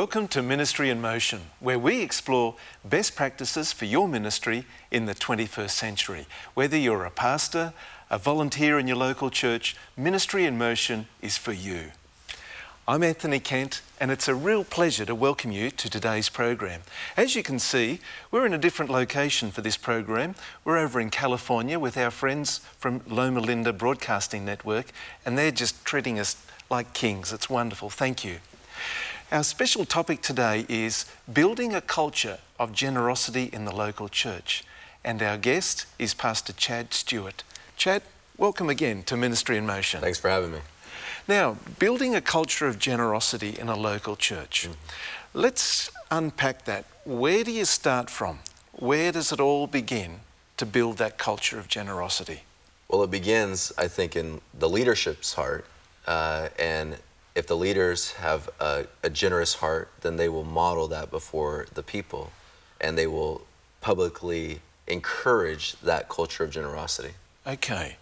Welcome to Ministry in Motion, where we explore best practices for your ministry in the 21st century. Whether you're a pastor, a volunteer in your local church, Ministry in Motion is for you. I'm Anthony Kent, and it's a real pleasure to welcome you to today's program. As you can see, we're in a different location for this program. We're over in California with our friends from Loma Linda Broadcasting Network, and they're just treating us like kings. It's wonderful. Thank you. Our special topic today is building a culture of generosity in the local church. And our guest is Pastor Chad Stewart. Chad, welcome again to Ministry in Motion. Thanks for having me. Now, building a culture of generosity in a local church. Mm-hmm. Let's unpack that. Where do you start from? Where does it all begin to build that culture of generosity? Well, it begins, I think, in the leadership's heart. Uh, and if the leaders have a, a, generous heart, then they will model that before the people and they will publicly encourage that culture of generosity. Okay.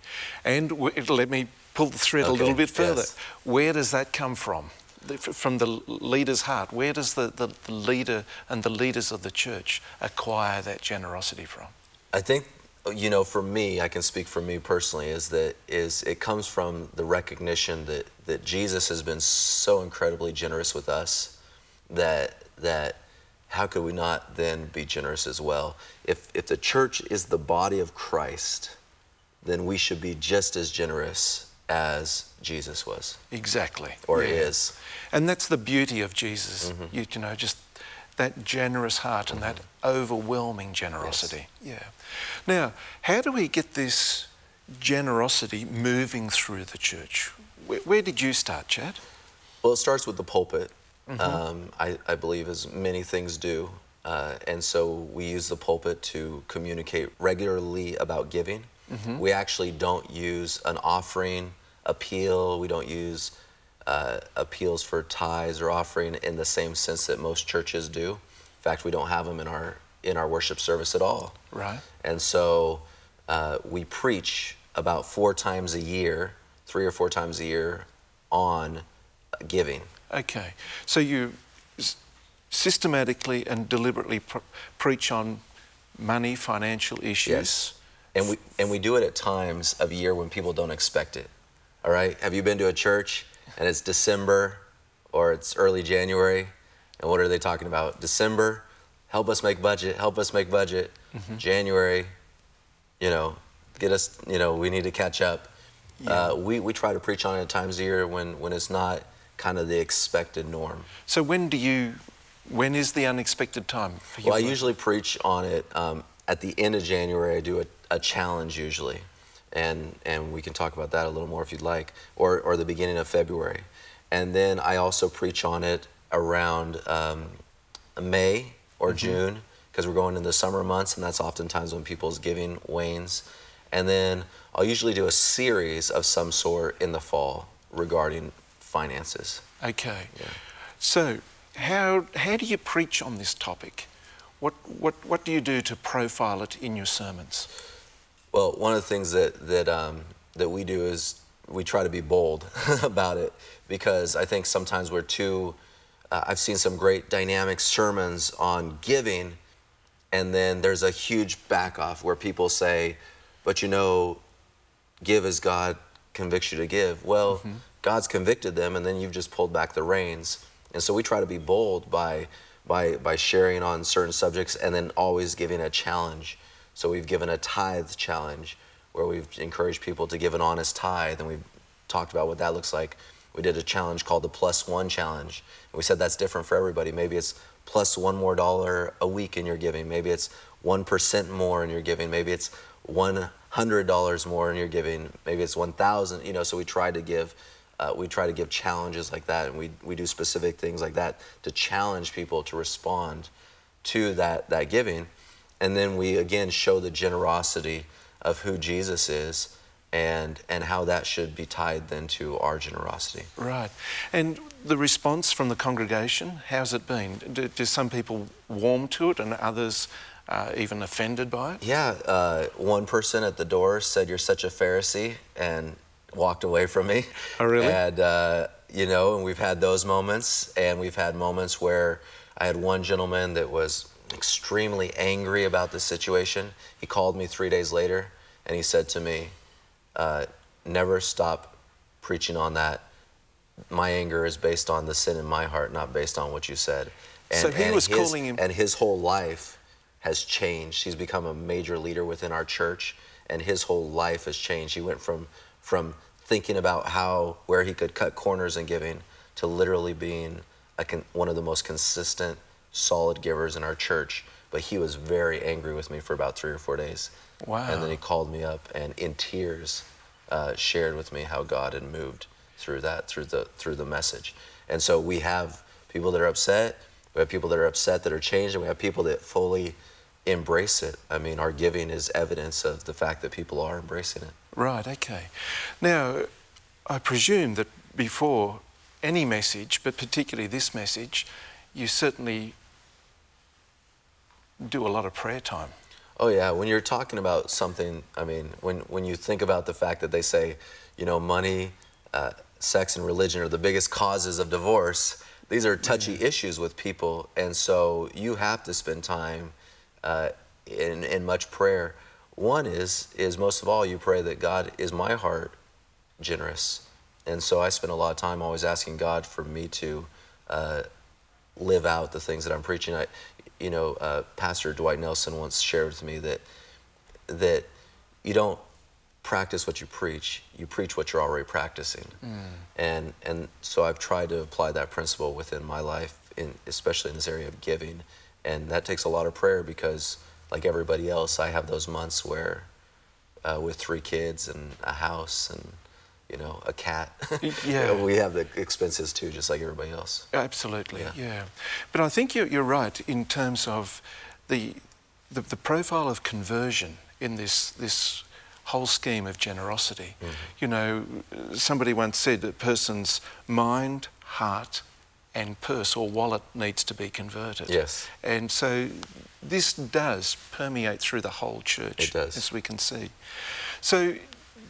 And w- let me pull the thread okay. a little bit further. Yes. Where does that come from? From the leader's heart. Where does the, the, the leader and the leaders of the church acquire that generosity from? I think you know, for me, I can speak for me personally, is that is it comes from the recognition that that Jesus has been so incredibly generous with us that that how could we not then be generous as well? If if the church is the body of Christ, then we should be just as generous as Jesus was. Exactly. Or yeah. is. And that's the beauty of Jesus. Mm-hmm. You, you know, just that generous heart and that overwhelming generosity. Yes. Yeah. Now, how do we get this generosity moving through the church? Where, where did you start, Chad? Well, it starts with the pulpit. Mm-hmm. Um, I, I, believe, as many things do. Uh, and so we use the pulpit to communicate regularly about giving. Mm-hmm. We actually don't use an offering appeal. We don't use uh, appeals for tithes or offering in the same sense that most churches do. In fact, we don't have them in our in our worship service at all. Right. And so uh, we preach about four times a year, three or four times a year, on giving. Okay. So you systematically and deliberately pr- preach on money, financial issues. Yes. And we and we do it at times of year when people don't expect it. All right. Have you been to a church and it's December or it's early January. And what are they talking about? December, help us make budget, help us make budget. Mm-hmm. January, you know, get us, you know, we need to catch up. Yeah. Uh, we, we try to preach on it at times a year when, when it's not kind of the expected norm. So when do you, when is the unexpected time for you? Well, I usually preach on it um, at the end of January. I do a, a challenge usually and and we can talk about that a little more if you'd like, or or the beginning of February, and then I also preach on it around um, May or mm-hmm. June because we're going into the summer months, and that's oftentimes when people's giving wanes, and then I'll usually do a series of some sort in the fall regarding finances. Okay, yeah. so how how do you preach on this topic? What what what do you do to profile it in your sermons? Well, one of the things that that um, that we do is we try to be bold about it because I think sometimes we're too. Uh, I've seen some great dynamic sermons on giving, and then there's a huge back off where people say, "But you know, give as God convicts you to give." Well, mm-hmm. God's convicted them, and then you've just pulled back the reins. And so we try to be bold by by by sharing on certain subjects, and then always giving a challenge so we've given a tithe challenge where we've encouraged people to give an honest tithe, and we've talked about what that looks like. We did a challenge called the plus one challenge. And we said that's different for everybody. Maybe it's plus one more dollar a week in your giving. Maybe it's 1% more in your giving. Maybe it's $100 more in your giving. Maybe it's 1,000, you know, so we try to give uh, we try to give challenges like that and we, we do specific things like that to challenge people to respond to that, that giving and then we again show the generosity of who Jesus is and and how that should be tied then to our generosity. Right. And the response from the congregation, how's it been? Do, do some people warm to it and others uh, even offended by it? Yeah. Uh, one person at the door said, You're such a Pharisee, and walked away from me. Oh, really? And uh, you know, and we've had those moments, and we've had moments where I had one gentleman that was extremely angry about the situation. He called me three days later, and he said to me, uh, "Never stop preaching on that. My anger is based on the sin in my heart, not based on what you said." And, So he was his, calling him- and his whole life has changed. He's become a major leader within our church, and his whole life has changed. He went from from thinking about how where he could cut corners in giving to literally being a con, one of the most consistent, solid givers in our church. But he was very angry with me for about three or four days. Wow. And then he called me up and in tears uh, shared with me how God had moved through that, through the through the message. And so we have people that are upset. We have people that are upset that are changed, and we have people that fully embrace it. I mean, our giving is evidence of the fact that people are embracing it. Right, okay. Now, I presume that before any message, but particularly this message, you certainly do a lot of prayer time. Oh yeah, when you're talking about something, I mean, when when you think about the fact that they say, you know, money, uh, sex, and religion are the biggest causes of divorce. These are touchy issues with people, and so you have to spend time uh, in in much prayer. One is is most of all you pray that God is my heart generous, and so I spend a lot of time always asking God for me to. Uh, live out the things that I'm preaching. I, you know, uh, Pastor Dwight Nelson once shared with me that that you don't practice what you preach; you preach what you're already practicing. And and so I've tried to apply that principle within my life, in especially in this area of giving, and that takes a lot of prayer because, like everybody else, I have those months where, uh, with three kids and a house and you know a cat, yeah. we have the expenses too, just like everybody else. Absolutely, yeah. Yeah. But I think you're, you're right in terms of the, the, the profile of conversion in this, this whole scheme of generosity. Mm-hmm. You know, somebody once said that a person's mind, heart, and purse or wallet needs to be converted. Yes. And so this does permeate through the whole church, It does. as we can see. So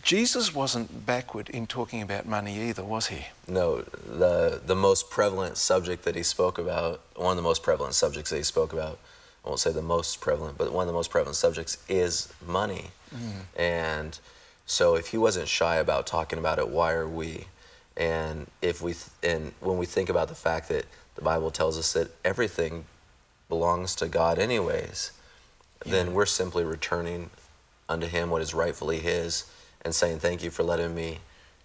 Jesus wasn't backward in talking about money either, was he? No, the the most prevalent subject that he spoke about, one of the most prevalent subjects that he spoke about, I won't say the most prevalent, but one of the most prevalent subjects is money. Mm-hmm. And so if he wasn't shy about talking about it, why are we? And if we th- and when we think about the fact that the Bible tells us that everything belongs to God anyways, then we're simply returning unto him what is rightfully his and saying thank you for letting me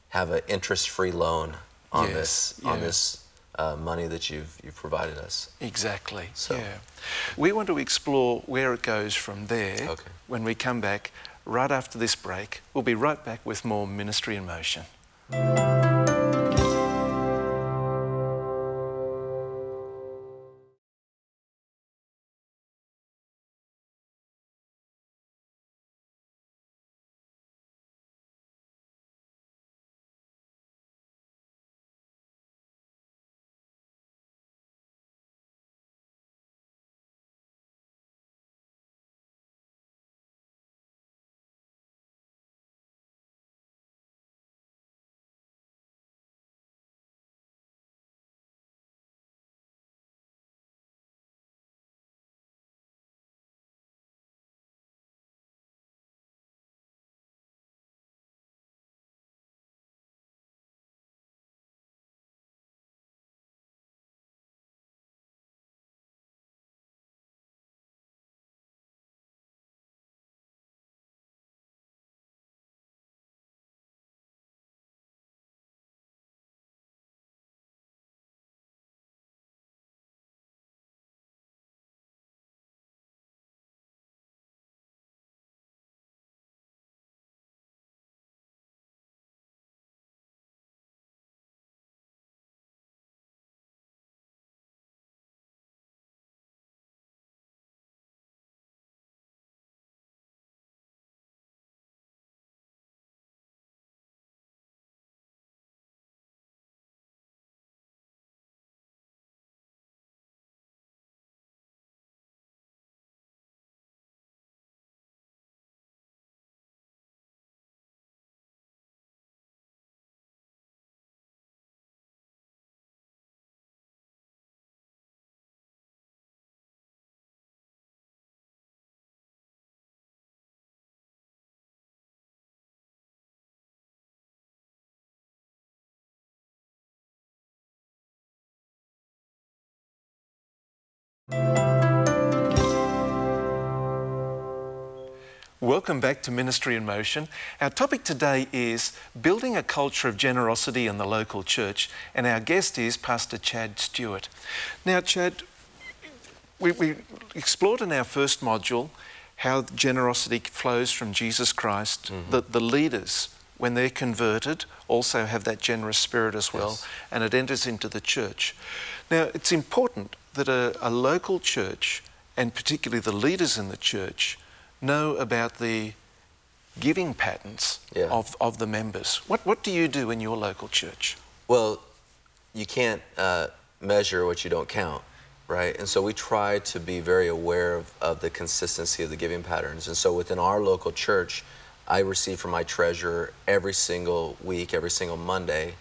have an interest-free loan on Yes, this on this uh, money that you've you've provided us. Exactly. So- Yeah. We want to explore where it goes from there Okay. when we come back right after this break. We'll be right back with more Ministry in Motion. Welcome back to Ministry in Motion. Our topic today is building a culture of generosity in the local church, and our guest is Pastor Chad Stewart. Now, Chad, we, we explored in our first module how generosity flows from Jesus Christ. Mm-hmm. The, the leaders, when they're converted, also have that generous spirit as well, Yes. and it enters into the church. Now, it's important that a, a local church, and particularly the leaders in the church, know about the giving patterns Yeah. of, of the members. What, what do you do in your local church? Well, you can't uh, measure what you don't count, right? And so we try to be very aware of, of the consistency of the giving patterns. And so within our local church, I receive from my treasurer every single week, every single Monday,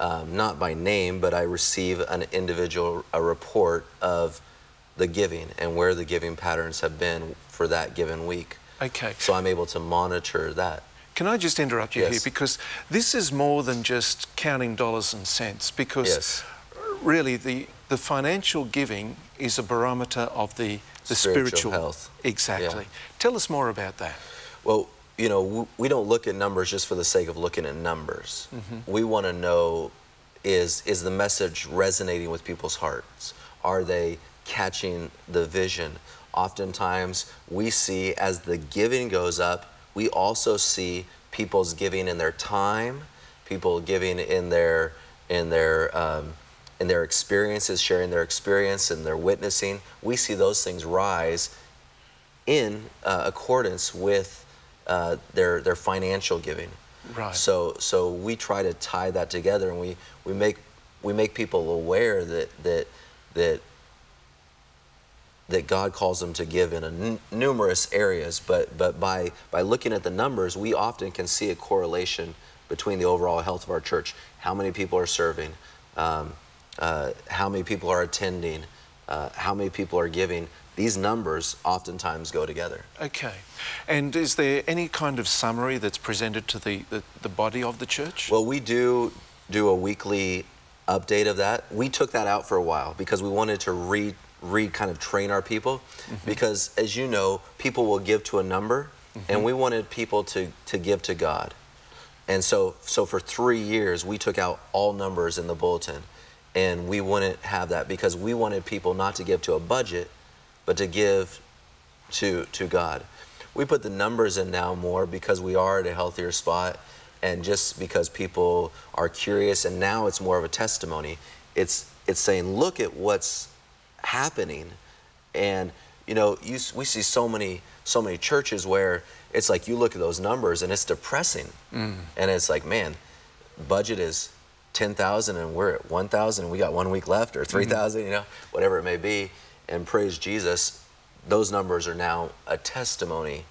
um, not by name, but I receive an individual a report of the giving and where the giving patterns have been for that given week. Okay. So I'm able to monitor that. Can I just interrupt you here? Because this is more than just counting dollars and cents, because Yes. really the, the financial giving is a barometer of the, the Spiritual spiritual, health. Exactly. Yeah. Tell us more about that. Well, you know, we don't look at numbers just for the sake of looking at numbers. Mm-hmm. We want to know is is the message resonating with people's hearts? Are they catching the vision? Oftentimes, we see as the giving goes up, we also see people's giving in their time, people giving in their in their um, in their experiences, sharing their experience and their witnessing. We see those things rise in uh, accordance with uh, their their financial giving. Right. So so we try to tie that together, and we we make we make people aware that that that that God calls them to give in a n- numerous areas, but but by by looking at the numbers, we often can see a correlation between the overall health of our church. How many people are serving? Um, uh, how many people are attending? Uh, how many people are giving? These numbers oftentimes go together. Okay. And is there any kind of summary that's presented to the, the, the body of the church? Well, we do do a weekly update of that. We took that out for a while because we wanted to re re kind of train our people mm-hmm. because as you know, people will give to a number mm-hmm. and we wanted people to to give to God. And so so for 3 years we took out all numbers in the bulletin and we wouldn't have that because we wanted people not to give to a budget but to give to to God. We put the numbers in now more because we are at a healthier spot and just because people are curious and now it's more of a testimony. It's it's saying look at what's happening. And you know you, we see so many so many churches where it's like you look at those numbers and it's depressing. Mm. And it's like man budget is 10,000 and we're at 1,000 and we got one week left or mm-hmm. 3,000 you know whatever it may be. And praise Jesus those numbers are now a testimony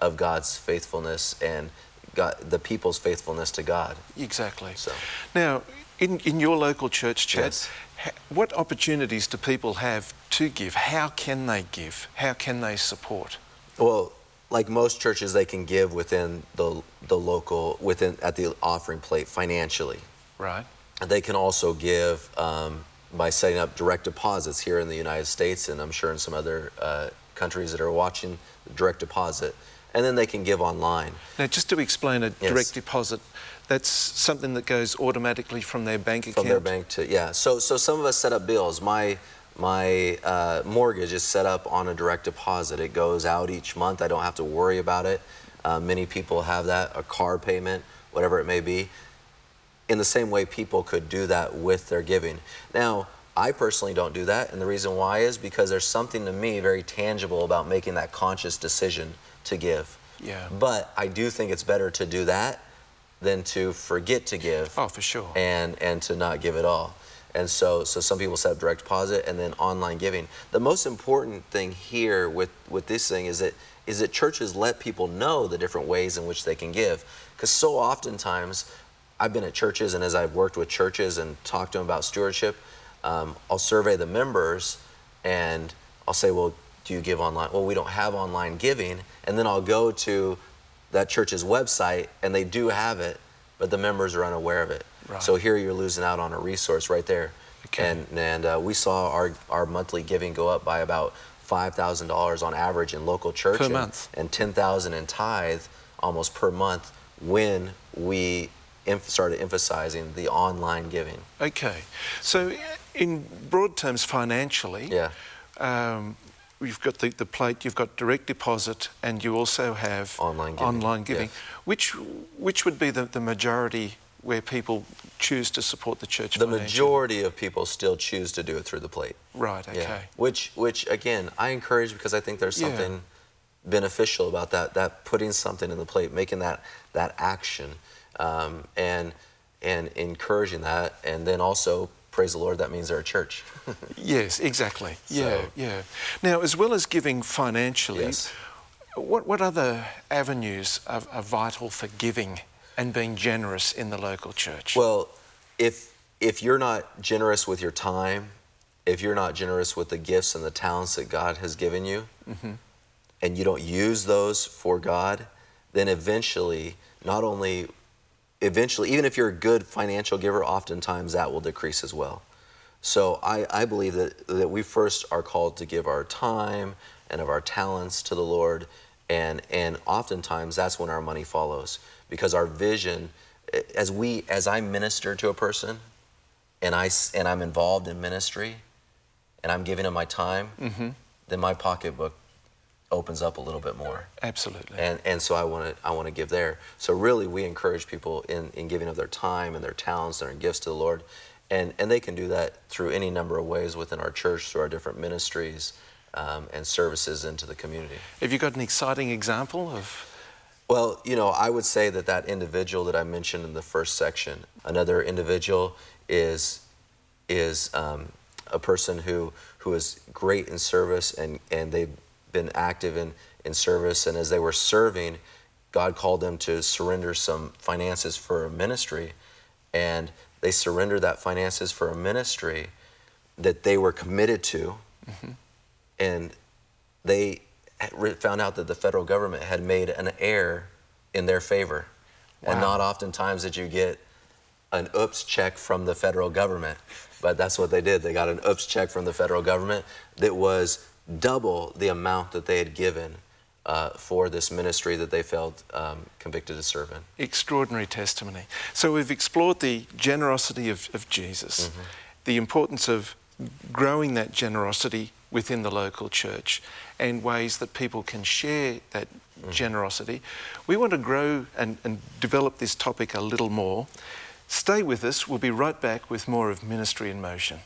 of God's faithfulness and God, the people's faithfulness to God. Exactly. So- Now, in, in your local church, Chad, Yes. ha- what opportunities do people have to give? How can they give? How can they support? Well, like most churches, they can give within the the local within at the offering plate financially. Right. They can also give um, by setting up direct deposits here in the United States, and I'm sure in some other uh, countries that are watching direct deposit, and then they can give online. Now, just to explain a Yes. direct deposit, that's something that goes automatically from their bank account. from their bank to yeah. So so some of us set up bills. My my uh, mortgage is set up on a direct deposit. It goes out each month. I don't have to worry about it. Uh, many people have that a car payment, whatever it may be. In the same way, people could do that with their giving. Now. I personally don't do that, and the reason why is because there's something to me very tangible about making that conscious decision to give. Yeah. But I do think it's better to do that than to forget to give Oh, for sure. and and to not give at all. And so so some people set up direct deposit and then online giving. The most important thing here with with this thing is that is that churches let people know the different ways in which they can give. Because so oftentimes I've been at churches and as I've worked with churches and talked to them about stewardship, um, I'll survey the members and I'll say, well, do you give online? Well, we don't have online giving. And then I'll go to that church's website and they do have it, but the members are unaware of it. Right. So here you're losing out on a resource right there. Okay. And and uh, we saw our our monthly giving go up by about $5,000 on average in local church Per and, month. and 10,000 in tithe almost per month when we started emphasizing the online giving. Okay. So, in broad terms, financially, Yeah. um, you've got the, the plate, you've got direct deposit, and you also have Online giving, Online giving. yes. Which, which would be the, the majority where people choose to support the church The majority of people still choose to do it through the plate. Right, okay. Yeah. Which, which again, I encourage because I think there's Yeah. something beneficial about that. That putting something in the plate, making that that action, um, and and encouraging that, and then also praise the Lord. That means they're a church. Yes, exactly. Yeah, So- yeah. Now, as well as giving financially, Yes. what, what other avenues are, are vital for giving and being generous in the local church? Well, if if you're not generous with your time, if you're not generous with the gifts and the talents that God has given you, mm-hmm. and you don't use those for God, then eventually, not only eventually, even if you're a good financial giver, oftentimes that will decrease as well. So I, I believe that, that we first are called to give our time and of our talents to the Lord, and and oftentimes that's when our money follows because our vision, as we as I minister to a person, and I, and I'm involved in ministry, and I'm giving them my time, mm-hmm. then my pocketbook opens up a little bit more Absolutely. and and so I want to I want to give there. So really, we encourage people in in giving of their time and their talents and their gifts to the Lord, and and they can do that through any number of ways within our church, through our different ministries um, and services into the community. Have you got an exciting example of? Well, you know, I would say that that individual that I mentioned in the first section, another individual is is um, a person who who is great in service and and they've been active in in service and as they were serving, God called them to surrender some finances for a ministry, and they surrendered that finances for a ministry that they were committed to, mm-hmm. and they found out that the federal government had made an error in their favor. And Wow. not oftentimes did you get an oops check from the federal government, but that's what they did. They got an oops check from the federal government that was double the amount that they had given uh, for this ministry that they felt um, convicted to serve in. Extraordinary testimony. So we've explored the generosity of, of Jesus, the importance of growing that generosity within the local church, and ways that people can share that generosity. We want to grow and, and develop this topic a little more. Stay with us. We'll be right back with more of Ministry in Motion.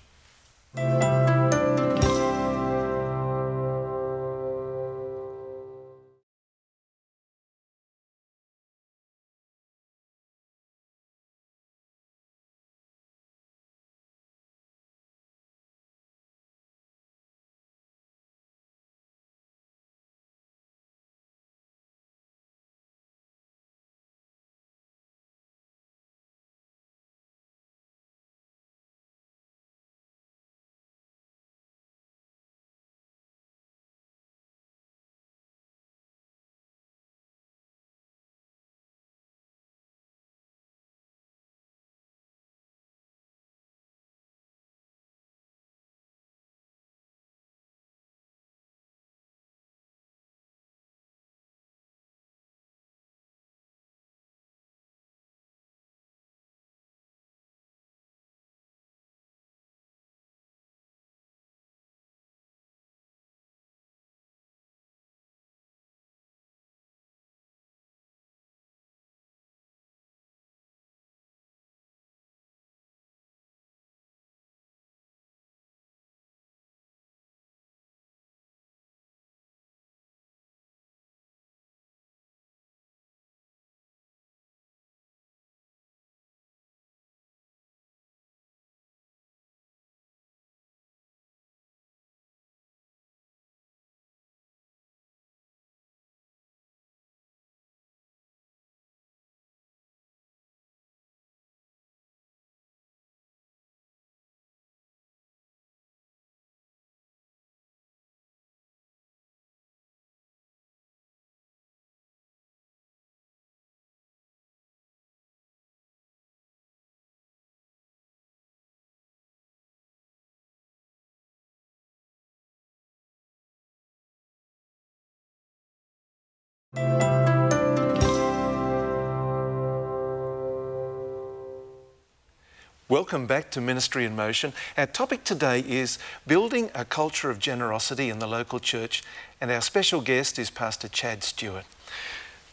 Welcome back to Ministry in Motion. Our topic today is building a culture of generosity in the local church, and our special guest is Pastor Chad Stewart.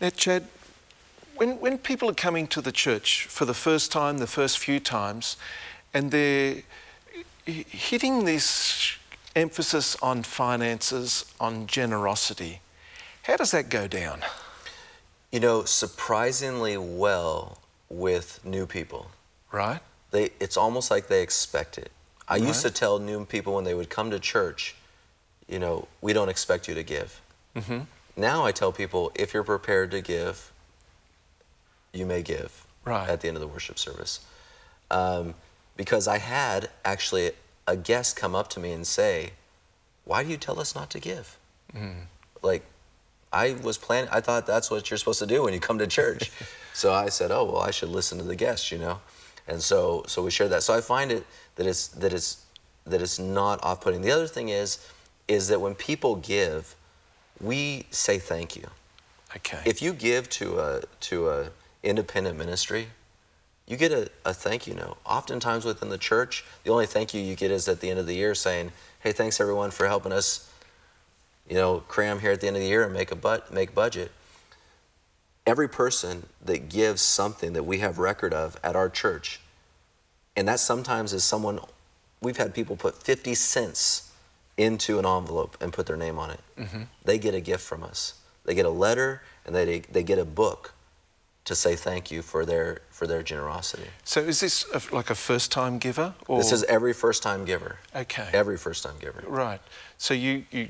Now, Chad, when, when people are coming to the church for the first time, the first few times, and they're hitting this emphasis on finances, on generosity, how does that go down? You know, surprisingly well with new people. Right? They it's almost like they expect it. I Right. used to tell new people when they would come to church, you know, we don't expect you to give. Mm-hmm. Now I tell people if you're prepared to give, you may give Right. at the end of the worship service. Um, because I had actually a guest come up to me and say, "Why do you tell us not to give?" Mm. Like, I was planning. I thought that's what you're supposed to do when you come to church. so I said, "Oh well, I should listen to the guest, you know. And so, so we share that. So I find it that it's that it's that it's not off-putting. The other thing is, is that when people give, we say thank you. Okay. If you give to a to a independent ministry, you get a, a thank you note. Oftentimes within the church, the only thank you you get is at the end of the year saying, "Hey, thanks everyone for helping us, you know, cram here at the end of the year and make a but make budget." Every person that gives something that we have record of at our church, and that sometimes is someone we've had people put 50 cents into an envelope and put their name on it. Mm-hmm. They get a gift from us. They get a letter and they they get a book to say thank you for their for their generosity. so is this a, like a first-time giver, or This is every first time giver. okay? Every first time giver. Right. So you you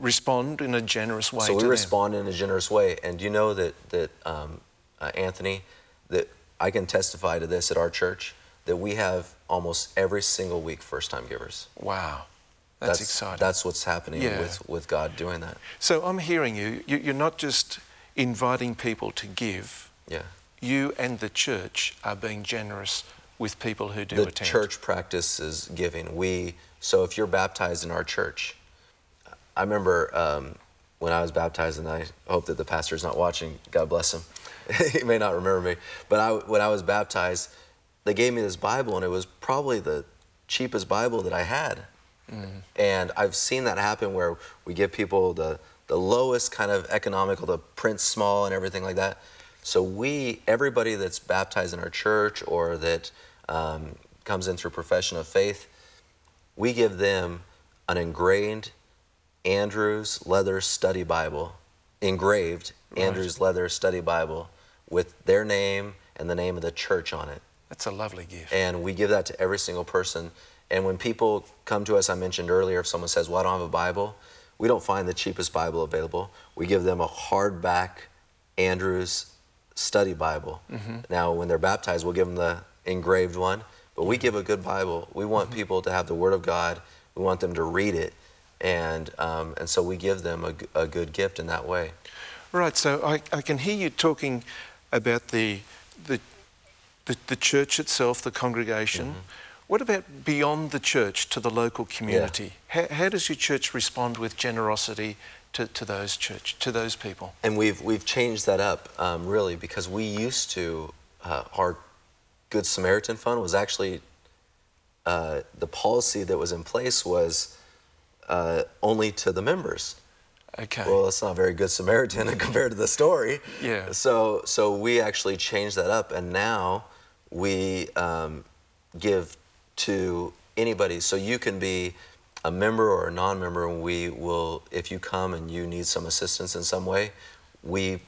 respond in a generous way. So we to them. respond in a generous way. And you know that that um, uh, Anthony, that I can testify to this at our church that we have almost every single week first time givers. Wow, that's, exciting. That's what's happening Yeah. with with God doing that. So I'm hearing you. you. You're not just inviting people to give. Yeah. You and the church are being generous with people who do the attend. The church practices giving. We so if you're baptized in our church, I remember um, when I was baptized, and I hope that the pastor's not watching. God bless him. he may not remember me, but I, when I was baptized, they gave me this Bible, and it was probably the cheapest Bible that I had. And I've seen that happen where we give people the the lowest kind of economical, the print small and everything like that. So we, everybody that's baptized in our church or that um, comes in through profession of faith, we give them an engraved Andrews leather study Bible, engraved Right. Andrews leather study Bible with their name and the name of the church on it That's a lovely gift. and we give that to every single person. And when people come to us, I mentioned earlier, if someone says, "Well, I don't have a Bible," we don't find the cheapest Bible available. We give them a hardback Andrews Study Bible. Mm-hmm. Now, when they're baptized, we'll give them the engraved one, but we give a good Bible. We want mm-hmm. people to have the Word of God. We want them to read it, and um, and so we give them a, a good gift in that way. Right. So I, I can hear you talking about the the the, the church itself, the congregation. Mm-hmm. What about beyond the church to the local community? How, how does your church respond with generosity to, to those church to those people? And we've we've changed that up um, really because we used to uh, our Good Samaritan Fund was actually uh, the policy that was in place was uh, only to the members. Okay. Well, that's not very good Samaritan compared to the story. Yeah. So so we actually changed that up, and now we um, give to anybody. So you can be a member or a non-member, and we will, if you come and you need some assistance in some way, we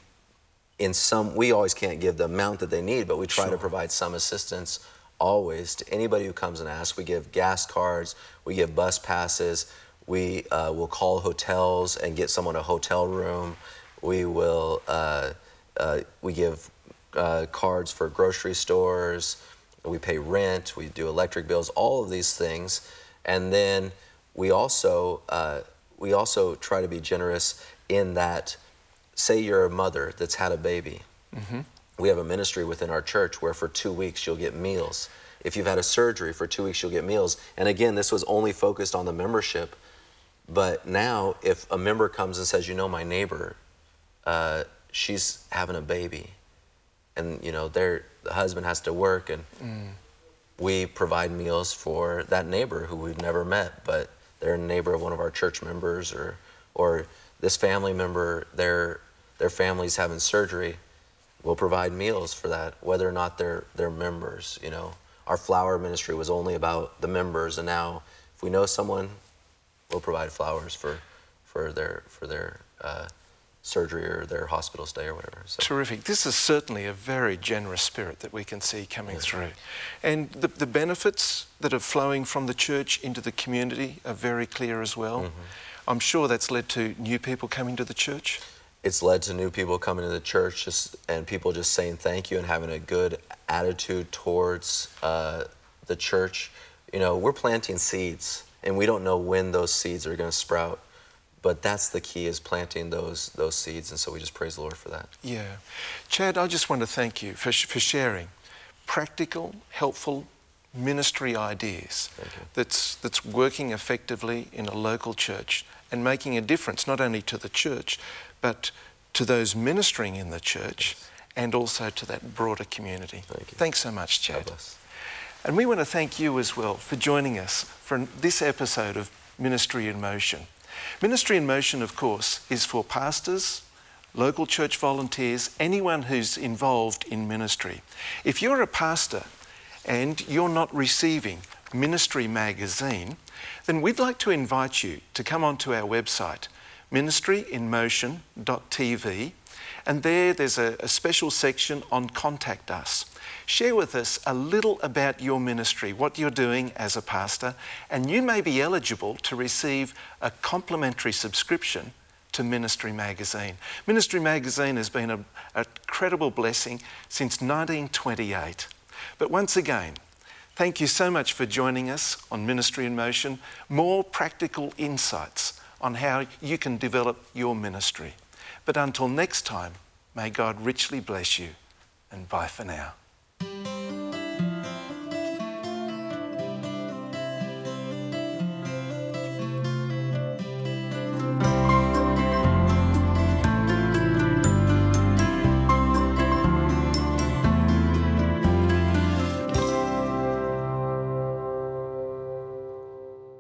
in some we always can't give the amount that they need, but we try Sure. to provide some assistance always to anybody who comes and asks. We give gas cards, we give bus passes, we uh, will call hotels and get someone a hotel room. We will uh, uh, we give uh, cards for grocery stores. We pay rent. We do electric bills. All of these things, and then we also uh, we also try to be generous in that. Say you're a mother that's had a baby. We have a ministry within our church where for two weeks you'll get meals. If you've had a surgery for two weeks, you'll get meals. And again, this was only focused on the membership. But now, if a member comes and says, you know, my neighbor, uh, she's having a baby, and you know, their the husband has to work, and we provide meals for that neighbor who we've never met, but they're a neighbor of one of our church members, or or this family member, their their family's having surgery. We'll provide meals for that, whether or not they're they're members. You know, our flower ministry was only about the members, and now if we know someone, we'll provide flowers for for their for their uh, surgery or their hospital stay or whatever. So. Terrific. This is certainly a very generous spirit that we can see coming through. And the, the benefits that are flowing from the church into the community are very clear as well. Mm-hmm. I'm sure that's led to new people coming to the church. It's led to new people coming to the church just, and people just saying thank you and having a good attitude towards uh, the church. You know, we're planting seeds and we don't know when those seeds are going to sprout but that's the key is planting those those seeds and so we just praise the lord for that. Yeah. Chad i just want to thank you for, for sharing practical helpful ministry ideas that's that's working effectively in a local church and making a difference not only to the church but to those ministering in the church yes. and also to that broader community. Thank you. thanks so much chad and we want to thank you as well for joining us for this episode of ministry in motion Ministry in Motion, of course, is for pastors, local church volunteers, anyone who's involved in ministry. If you're a pastor and you're not receiving Ministry Magazine, then we'd like to invite you to come onto our website, ministryinmotion.tv, and there there's a, a special section on Contact Us. Share with us a little about your ministry, what you're doing as a pastor, and you may be eligible to receive a complimentary subscription to Ministry Magazine. Ministry Magazine has been a, a credible blessing since 1928. But once again, thank you so much for joining us on Ministry in Motion. More practical insights on how you can develop your ministry. But until next time, may God richly bless you, and bye for now.